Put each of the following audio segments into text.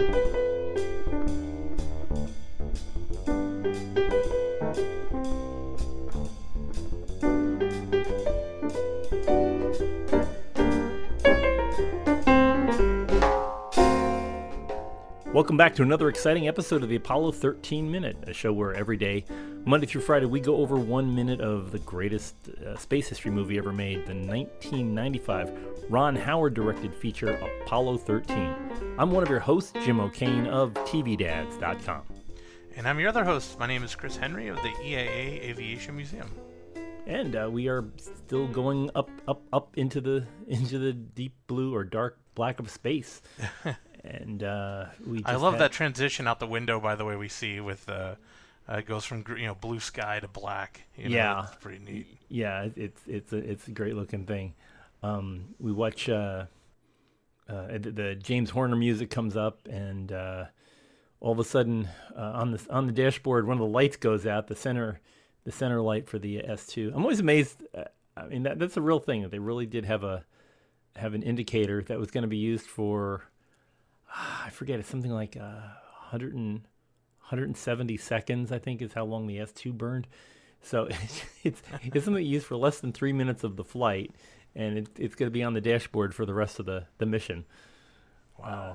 Música Welcome back to another exciting episode of the Apollo 13 Minute, a show where every day, Monday through Friday, we go over one minute of the greatest uh, space history movie ever made, the 1995 Ron Howard directed feature Apollo 13. I'm one of your hosts, Jim O'Kane of TVDads.com. And I'm your other host. My name is Chris Henry of the EAA Aviation Museum. And uh, we are still going up, up, up into the into the deep blue or dark black of space. and uh, we. I love had, that transition out the window. By the way, we see with uh, uh, it goes from you know blue sky to black. You know, yeah, it's pretty neat. Yeah, it's it's a it's a great looking thing. Um, we watch uh, uh, the, the, James Horner music comes up, and uh, all of a sudden uh, on the on the dashboard, one of the lights goes out. The center the center light for the S2. I'm always amazed. Uh, I mean, that, that's a real thing that they really did have a have an indicator that was going to be used for I forget it's something like uh, 100 and, 170 seconds. I think is how long the S2 burned. So it's it's something used for less than three minutes of the flight, and it, it's going to be on the dashboard for the rest of the the mission. Wow. Uh,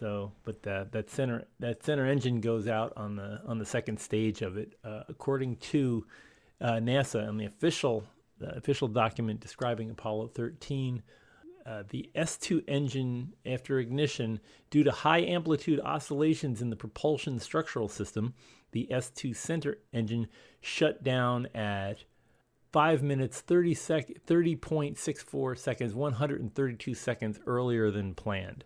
so, but that that center that center engine goes out on the on the second stage of it, uh, according to uh, NASA and the official the official document describing Apollo 13 uh, the S2 engine, after ignition, due to high amplitude oscillations in the propulsion structural system, the S2 center engine shut down at 5 minutes 30 sec- 30.64 seconds, 132 seconds earlier than planned.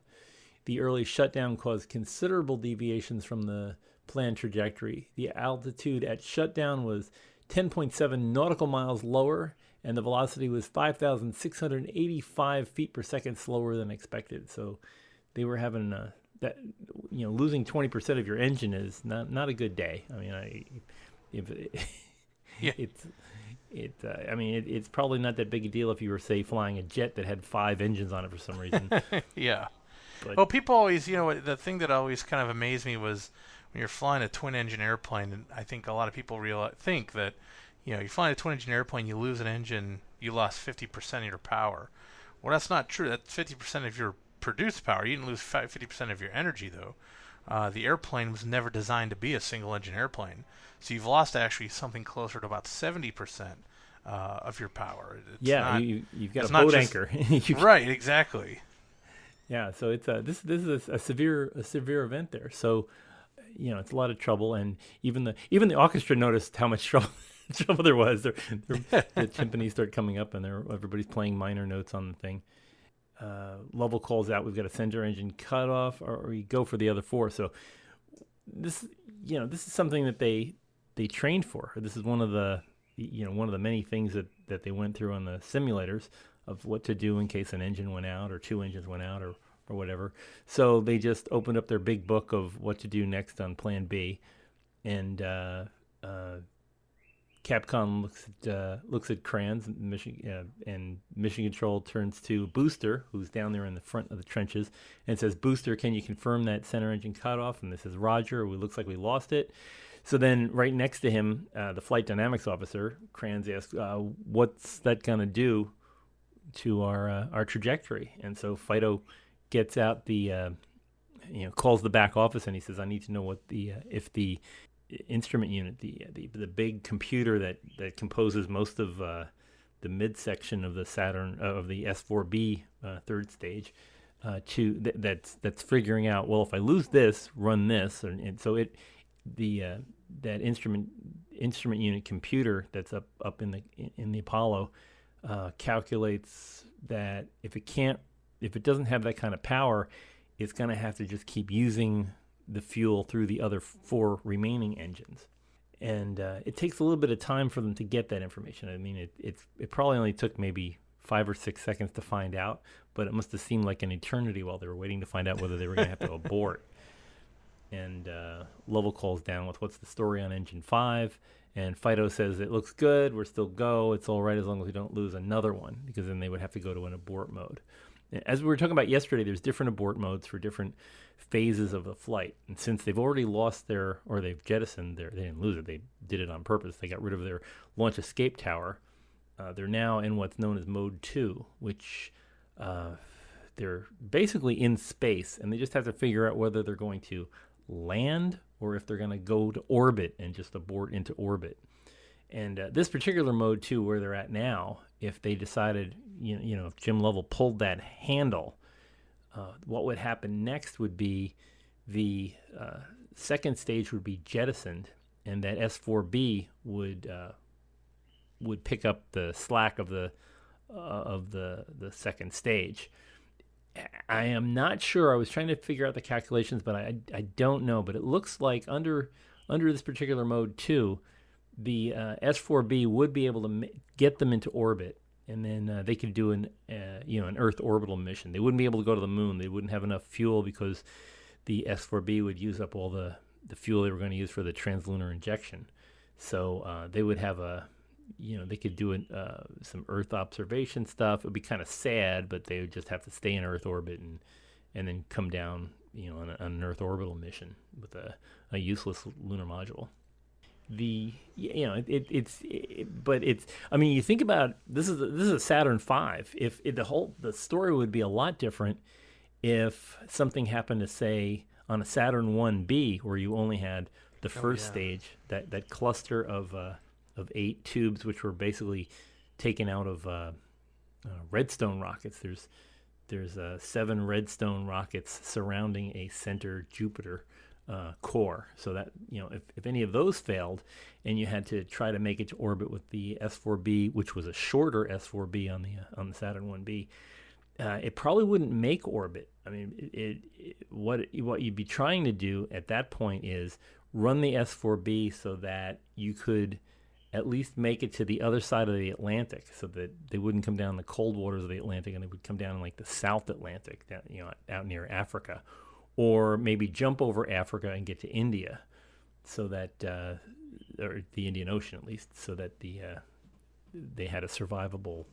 The early shutdown caused considerable deviations from the planned trajectory. The altitude at shutdown was 10.7 nautical miles lower and the velocity was 5,685 feet per second slower than expected. So they were having a, that, you know, losing 20% of your engine is not, not a good day. I mean, I, if yeah. it's, it, uh, I mean, it, it's probably not that big a deal if you were, say, flying a jet that had five engines on it for some reason. yeah. But, well, people always, you know, the thing that always kind of amazed me was when you're flying a twin engine airplane, and I think a lot of people realize, think that you know, you fly a twin engine airplane, you lose an engine, you lost 50% of your power. Well, that's not true. That's 50% of your produced power. You didn't lose 50% of your energy, though. Uh, the airplane was never designed to be a single engine airplane. So you've lost actually something closer to about 70% uh, of your power. It's yeah, not, you, have got a boat just, anchor. right, exactly. Yeah, so it's a, this this is a, a severe a severe event there. So you know, it's a lot of trouble, and even the even the orchestra noticed how much trouble trouble there was. They're, they're, the timpani start coming up, and everybody's playing minor notes on the thing. Uh, Lovell calls out, "We've got a center engine cut off, or, or you go for the other four. So this, you know, this is something that they they trained for. This is one of the you know one of the many things that that they went through on the simulators of what to do in case an engine went out or two engines went out or or whatever. So they just opened up their big book of what to do next on Plan B, and uh, uh, Capcom looks at uh, looks at Kranz and Mission uh, and Mission Control turns to Booster, who's down there in the front of the trenches, and says, "Booster, can you confirm that center engine cutoff?" And this is Roger. It looks like we lost it. So then, right next to him, uh, the flight dynamics officer, Kranz asks, uh, "What's that going to do to our uh, our trajectory?" And so Fido gets out the uh, you know calls the back office and he says, "I need to know what the if the instrument unit, the the the big computer that that composes most of uh, the midsection of the Saturn uh, of the S4B uh, third stage, uh, to th- that's that's figuring out well if I lose this, run this, and, and so it the uh, that instrument instrument unit computer that's up up in the in the Apollo uh, calculates that if it can't if it doesn't have that kind of power, it's going to have to just keep using the fuel through the other four remaining engines. And uh, it takes a little bit of time for them to get that information. I mean, it, it, it probably only took maybe five or six seconds to find out, but it must have seemed like an eternity while they were waiting to find out whether they were going to have to abort. And uh, Lovell calls down with what's the story on engine five. And Fido says it looks good. We're still go. It's all right as long as we don't lose another one, because then they would have to go to an abort mode. As we were talking about yesterday, there's different abort modes for different phases of the flight. And since they've already lost their, or they've jettisoned their, they didn't lose it, they did it on purpose. They got rid of their launch escape tower. Uh, they're now in what's known as mode two, which uh, they're basically in space, and they just have to figure out whether they're going to land or if they're going to go to orbit and just abort into orbit. And uh, this particular mode, too, where they're at now, if they decided, you know, you know if Jim Lovell pulled that handle, uh, what would happen next would be the uh, second stage would be jettisoned, and that S4B would uh, would pick up the slack of the uh, of the the second stage. I am not sure. I was trying to figure out the calculations, but I I don't know. But it looks like under under this particular mode two, the uh, S4B would be able to get them into orbit, and then uh, they could do an uh, you know an Earth orbital mission. They wouldn't be able to go to the moon. They wouldn't have enough fuel because the S4B would use up all the the fuel they were going to use for the translunar injection. So uh, they would have a you know they could do an, uh, some Earth observation stuff. It would be kind of sad, but they would just have to stay in Earth orbit and and then come down, you know, on, a, on an Earth orbital mission with a, a useless lunar module. The you know it, it it's it, but it's I mean you think about this is a, this is a Saturn V. If, if the whole the story would be a lot different if something happened to say on a Saturn 1B where you only had the oh, first yeah. stage that that cluster of uh, of eight tubes, which were basically taken out of uh, uh, redstone rockets. There's there's uh, seven redstone rockets surrounding a center Jupiter uh, core. So that you know, if, if any of those failed, and you had to try to make it to orbit with the S4B, which was a shorter S4B on the uh, on the Saturn 1B, uh, it probably wouldn't make orbit. I mean, it, it, what what you'd be trying to do at that point is run the S4B so that you could at least make it to the other side of the Atlantic, so that they wouldn't come down the cold waters of the Atlantic, and they would come down in like the South Atlantic, down, you know, out near Africa, or maybe jump over Africa and get to India, so that uh, or the Indian Ocean at least, so that the uh, they had a survivable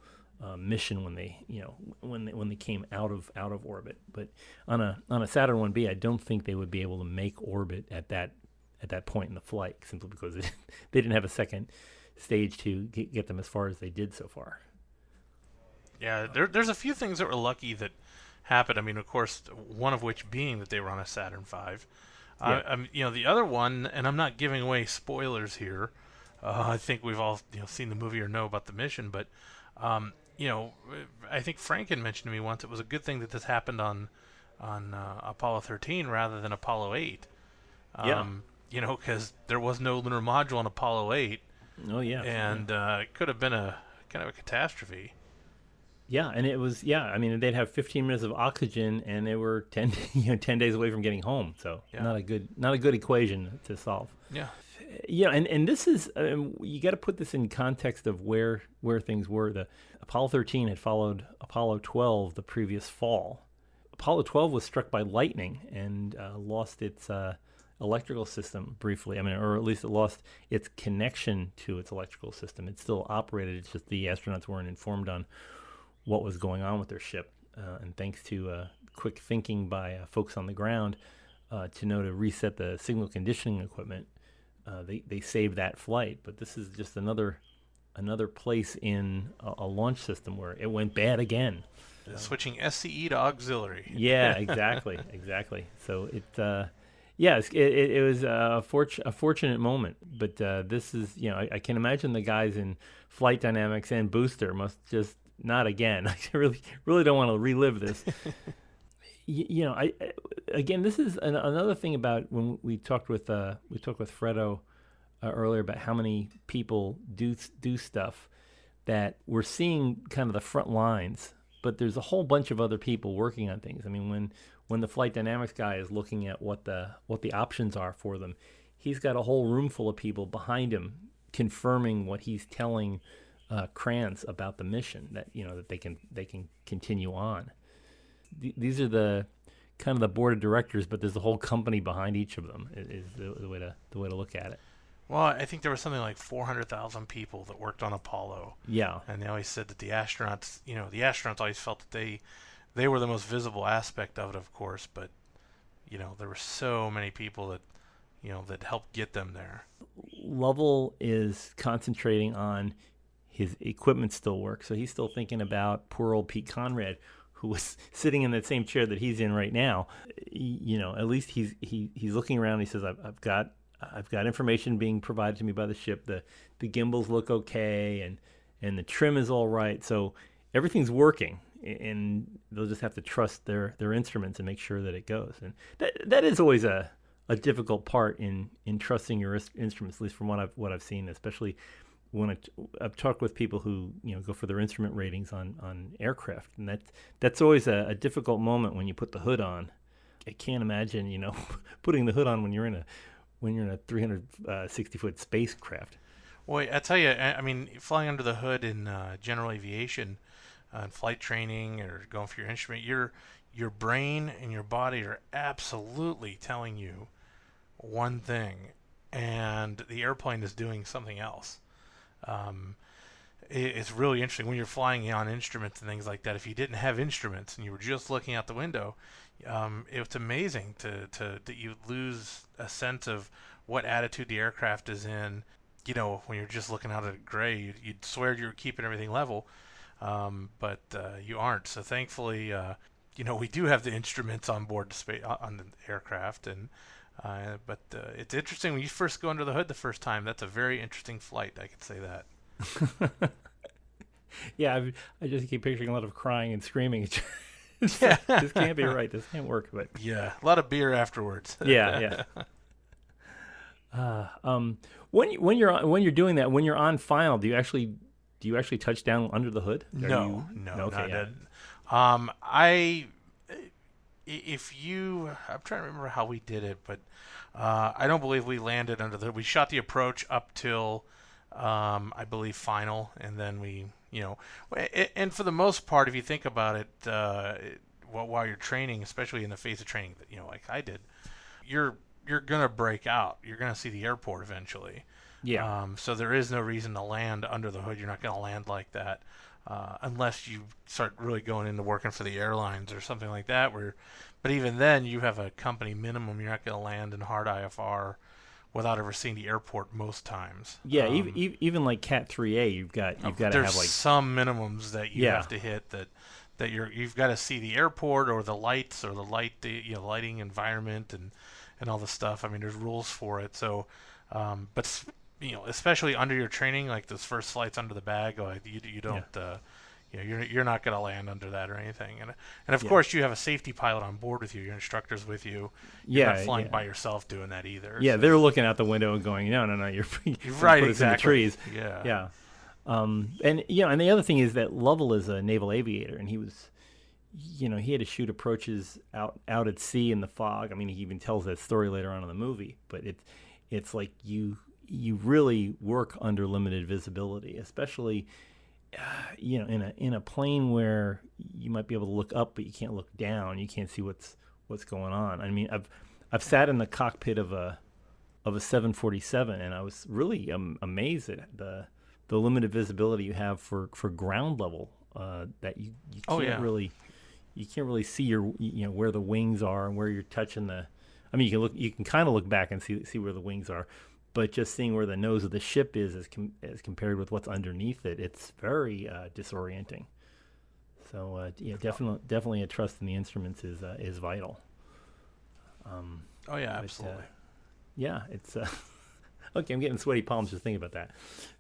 uh, mission when they you know when they when they came out of out of orbit. But on a on a Saturn 1B, I don't think they would be able to make orbit at that at that point in the flight simply because they didn't have a second stage to get, get them as far as they did so far. Yeah, there, there's a few things that were lucky that happened. I mean, of course, one of which being that they were on a Saturn V. Yeah. Uh, you know, the other one, and I'm not giving away spoilers here. Uh, I think we've all you know seen the movie or know about the mission, but um, you know, I think Franken mentioned to me once it was a good thing that this happened on on uh, Apollo 13 rather than Apollo 8. Um, yeah. You know, because there was no lunar module on Apollo 8, Oh yeah, and uh, it could have been a kind of a catastrophe. Yeah, and it was yeah. I mean, they'd have 15 minutes of oxygen, and they were 10 you know 10 days away from getting home. So yeah. not a good not a good equation to solve. Yeah. Yeah, and, and this is um, you got to put this in context of where where things were. The Apollo 13 had followed Apollo 12 the previous fall. Apollo 12 was struck by lightning and uh, lost its uh, electrical system briefly. I mean, or at least it lost its connection to its electrical system. It still operated. It's just the astronauts weren't informed on what was going on with their ship. Uh, and thanks to uh, quick thinking by uh, folks on the ground uh, to know to reset the signal conditioning equipment, uh, they they saved that flight. But this is just another another place in a, a launch system where it went bad again. Switching SCE to auxiliary. yeah, exactly, exactly. So it uh, Yes, it, it, it was a, fort- a fortunate moment, but uh, this is, you know, I, I, can imagine the guys in flight dynamics and booster must just not again. I really, really don't want to relive this. you, you, know, I again, this is an, another thing about when we talked with uh, we talked with Fredo uh, earlier about how many people do do stuff that we're seeing kind of the front lines, but there's a whole bunch of other people working on things. I mean, when when the flight dynamics guy is looking at what the what the options are for them, he's got a whole room full of people behind him confirming what he's telling uh, about the mission that you know that they can they can continue on. Th- these are the kind of the board of directors, but there's a whole company behind each of them. Is the, the way to the way to look at it. Well, I think there was something like 400,000 people that worked on Apollo. Yeah. And they always said that the astronauts, you know, the astronauts always felt that they they were the most visible aspect of it, of course, but you know there were so many people that you know that helped get them there. Lovell is concentrating on his equipment still works, so he's still thinking about poor old Pete Conrad, who was sitting in that same chair that he's in right now. You know, at least he's he he's looking around. he says, "I've, I've got I've got information being provided to me by the ship. the The gimbals look okay, and and the trim is all right. So everything's working." and they'll just have to trust their their instruments and make sure that it goes. And that that is always a a difficult part in in trusting your instruments, at least from what I've what I've seen, especially when I, have talked with people who you know go for their instrument ratings on on aircraft, and that's that's always a, a difficult moment when you put the hood on. I can't imagine you know putting the hood on when you're in a when you're in a 360 uh, foot spacecraft. Well, I tell you, I mean, flying under the hood in uh, general aviation, uh, flight training or going for your instrument, your your brain and your body are absolutely telling you one thing, and the airplane is doing something else. Um, it, it's really interesting when you're flying on instruments and things like that. If you didn't have instruments and you were just looking out the window, um, it's amazing to, to that you lose a sense of what attitude the aircraft is in. You know, when you're just looking out at gray, you'd, you'd swear you were keeping everything level um, but uh, you aren't. So thankfully, uh, you know, we do have the instruments on board the space on the aircraft, and uh, but uh, it's interesting when you first go under the hood the first time. That's a very interesting flight. I can say that. yeah, I, I just keep picturing a lot of crying and screaming. yeah. this can't be right. This can't work. But yeah, a lot of beer afterwards. yeah, yeah. Uh, um, when you, when you're on, when you're doing that, when you're on final, do you actually do you actually touch down under the hood? Are no, you, no, no, okay, yeah. Um, I if you I'm trying to remember how we did it, but uh, I don't believe we landed under the. We shot the approach up till um, I believe final, and then we you know, and for the most part, if you think about it, uh, while you're training, especially in the phase of training that you know, like I did, you're you're gonna break out. You're gonna see the airport eventually. Yeah. Um, so there is no reason to land under the hood. You're not going to land like that uh, unless you start really going into working for the airlines or something like that. Where, but even then, you have a company minimum. You're not going to land in hard IFR without ever seeing the airport most times. Yeah, um, even, even like Cat 3A, you've got you've got to have like some minimums that you yeah. have to hit that that you're you've got to see the airport or the lights or the light the you know lighting environment and and all the stuff. I mean, there's rules for it. So, um, but you know, especially under your training, like those first flights under the bag, like you you don't. Yeah. Uh, you know, you're you're not going to land under that or anything, and and of yeah. course you have a safety pilot on board with you. Your instructor's with you. You're yeah, not flying yeah. by yourself doing that either. Yeah, so. they're looking out the window and going, no, no, no, you're, you're right, exactly. in the trees. Yeah, yeah. Um, and you know, and the other thing is that Lovell is a naval aviator, and he was, you know, he had to shoot approaches out out at sea in the fog. I mean, he even tells that story later on in the movie. But it's it's like you you really work under limited visibility, especially uh, you know in a in a plane where you might be able to look up but you can't look down. You can't see what's what's going on. I mean, I've I've sat in the cockpit of a of a 747 and I was really um, amazed at the the limited visibility you have for for ground level uh, that you, you oh, can't oh, yeah. really you can't really see your you know where the wings are and where you're touching the I mean you can look you can kind of look back and see see where the wings are but just seeing where the nose of the ship is as, com- as compared with what's underneath it, it's very uh, disorienting. So uh, yeah, definitely, definitely a trust in the instruments is uh, is vital. Um, oh yeah, but, absolutely. Uh, yeah, it's uh, okay. I'm getting sweaty palms just thinking about that.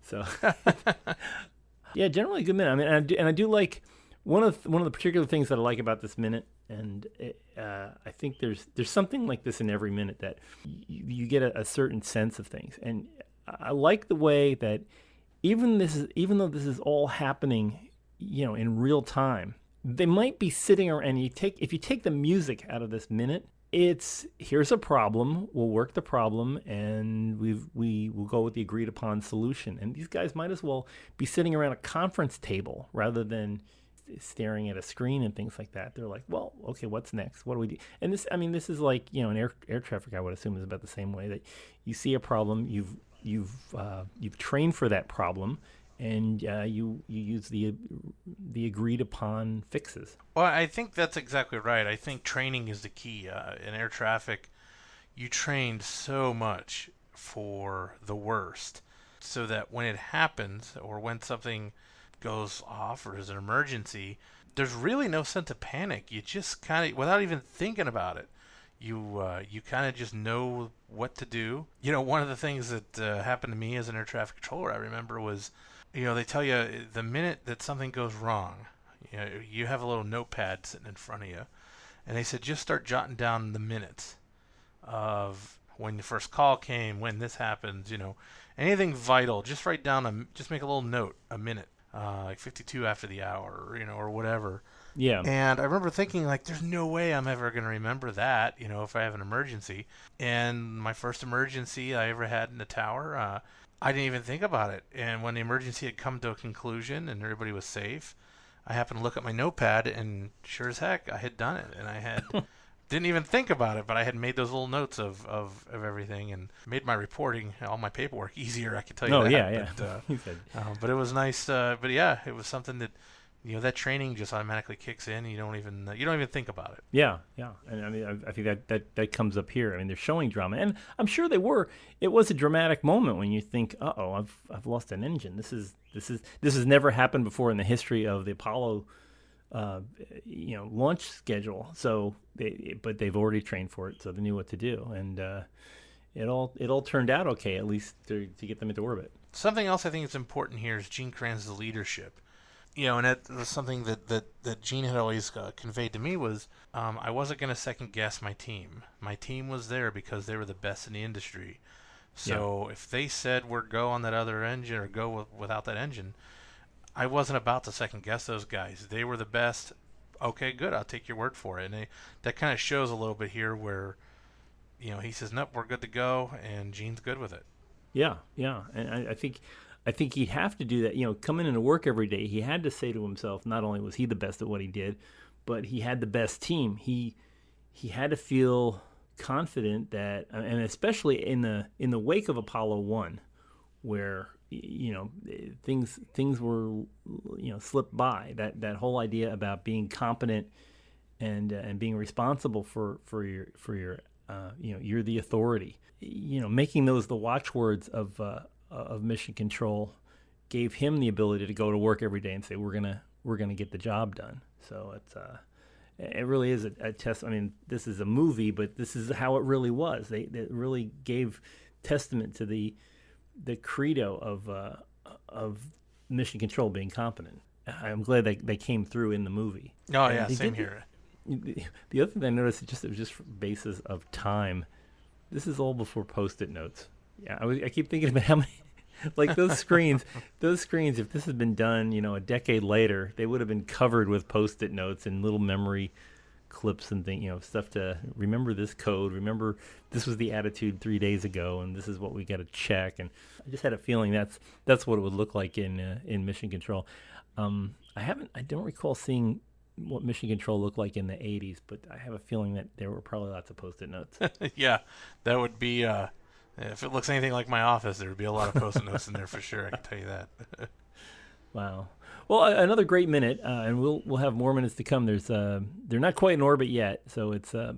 So yeah, generally a good minute. I mean, and I do, and I do like one of the, one of the particular things that I like about this minute and it, uh, I think there's there's something like this in every minute that you, you get a, a, certain sense of things, and I like the way that even this is even though this is all happening, you know, in real time, they might be sitting around. And you take if you take the music out of this minute, it's here's a problem, we'll work the problem, and we we will go with the agreed upon solution. And these guys might as well be sitting around a conference table rather than staring at a screen and things like that. They're like, well, okay, what's next? What do we do? And this, I mean, this is like you know, an air air traffic, I would assume is about the same way that you see a problem, you've you've uh, you've trained for that problem, and uh, you you use the the agreed upon fixes. Well, I think that's exactly right. I think training is the key uh, in air traffic. You trained so much for the worst, so that when it happens or when something goes off or is an emergency, there's really no sense of panic. You just kind of, without even thinking about it, you uh, you kind of just know what to do. You know, one of the things that uh, happened to me as an air traffic controller, I remember was, you know, they tell you the minute that something goes wrong, you know, you have a little notepad sitting in front of you, and they said just start jotting down the minutes of when the first call came, when this happens, you know, anything vital. Just write down a, just make a little note, a minute, uh, like 52 after the hour, or, you know, or whatever yeah. And I remember thinking like, there's no way I'm ever going to remember that, you know, if I have an emergency. And my first emergency I ever had in the tower, uh, I didn't even think about it. And when the emergency had come to a conclusion and everybody was safe, I happened to look at my notepad and sure as heck, I had done it. And I had. didn't even think about it, but I had made those little notes of, of, of everything and made my reporting, all my paperwork easier. I can tell you oh, that. yeah, yeah. But, uh, uh, but it was nice. Uh, but yeah, it was something that you know that training just automatically kicks in. You don't even you don't even think about it. Yeah, yeah, and I mean I, I, think that, that that comes up here. I mean they're showing drama, and I'm sure they were. It was a dramatic moment when you think, "Uh oh, I've I've lost an engine. This is this is this has never happened before in the history of the Apollo." Uh, you know, launch schedule. So, they, but they've already trained for it, so they knew what to do, and uh, it all it all turned out okay, at least to, to get them into orbit. Something else I think is important here is Gene Kranz's leadership you know, and that was something that that that Gene had always uh, conveyed to me was um, I wasn't going to second guess my team. My team was there because they were the best in the industry. So yeah. if they said we're go on that other engine or go with, without that engine, I wasn't about to second guess those guys. They were the best. Okay, good. I'll take your word for it. And they, that kind of shows a little bit here where, you know, he says, "Nope, we're good to go," and Gene's good with it. Yeah, yeah, and I, I think I think he'd have to do that. You know, coming into work every day, he had to say to himself, not only was he the best at what he did, but he had the best team. He he had to feel confident that, and especially in the in the wake of Apollo One, where you know things things were you know slipped by. That that whole idea about being competent and uh, and being responsible for for your for your uh, you know you're the authority. You know, making those the watchwords of uh, of mission control gave him the ability to go to work every day and say we're gonna we're gonna get the job done. So it's uh, it really is a, a, test. I mean, this is a movie, but this is how it really was. They, they really gave testament to the the credo of uh, of mission control being competent. I'm glad they, they came through in the movie. Oh and yeah, same here. The, the other thing I noticed, is just it was just basis of time. This is all before post-it notes. Yeah, I, was, I keep thinking about how many like those screens, those screens. If this had been done, you know, a decade later, they would have been covered with post-it notes and little memory clips and things, you know, stuff to remember this code. Remember this was the attitude three days ago, and this is what we got to check. And I just had a feeling that's that's what it would look like in uh, in Mission Control. Um, I haven't, I don't recall seeing what Mission Control looked like in the 80s, but I have a feeling that there were probably lots of post-it notes. yeah, that would be. Uh if it looks anything like my office, there would be a lot of post-it notes in there for sure. I can tell you that. wow. Well, another great minute, uh, and we'll we'll have more minutes to come. There's uh, they're not quite in orbit yet, so it's uh,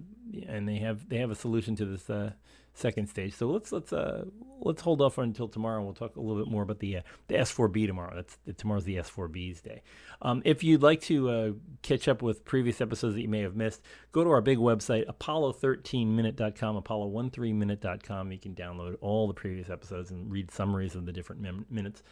and they have they have a solution to this uh, second stage. So let's let's uh, let's hold off until tomorrow. And we'll talk a little bit more about the uh, the S4B tomorrow. That's tomorrow's the S4B's day. Um, if you'd like to uh, catch up with previous episodes that you may have missed, go to our big website apollo13minute.com, apollo13minute.com. You can download all the previous episodes and read summaries of the different minutes.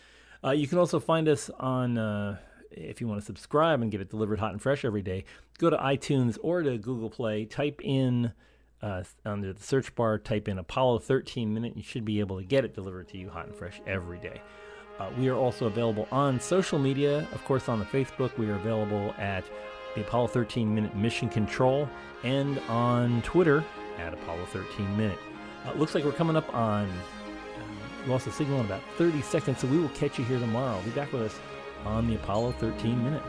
Uh, you can also find us on uh, if you want to subscribe and get it delivered hot and fresh every day, go to iTunes or to Google Play, type in uh, under the search bar, type in Apollo 13 minute. You should be able to get it delivered to you hot and fresh every day. Uh, we are also available on social media. Of course, on the Facebook, we are available at the Apollo 13 Minute Mission Control and on Twitter at Apollo 13 Minute. Uh, looks like we're coming up on, lost the signal in about 30 seconds, so we will catch you here tomorrow. Be back with us on the Apollo 13 Minute.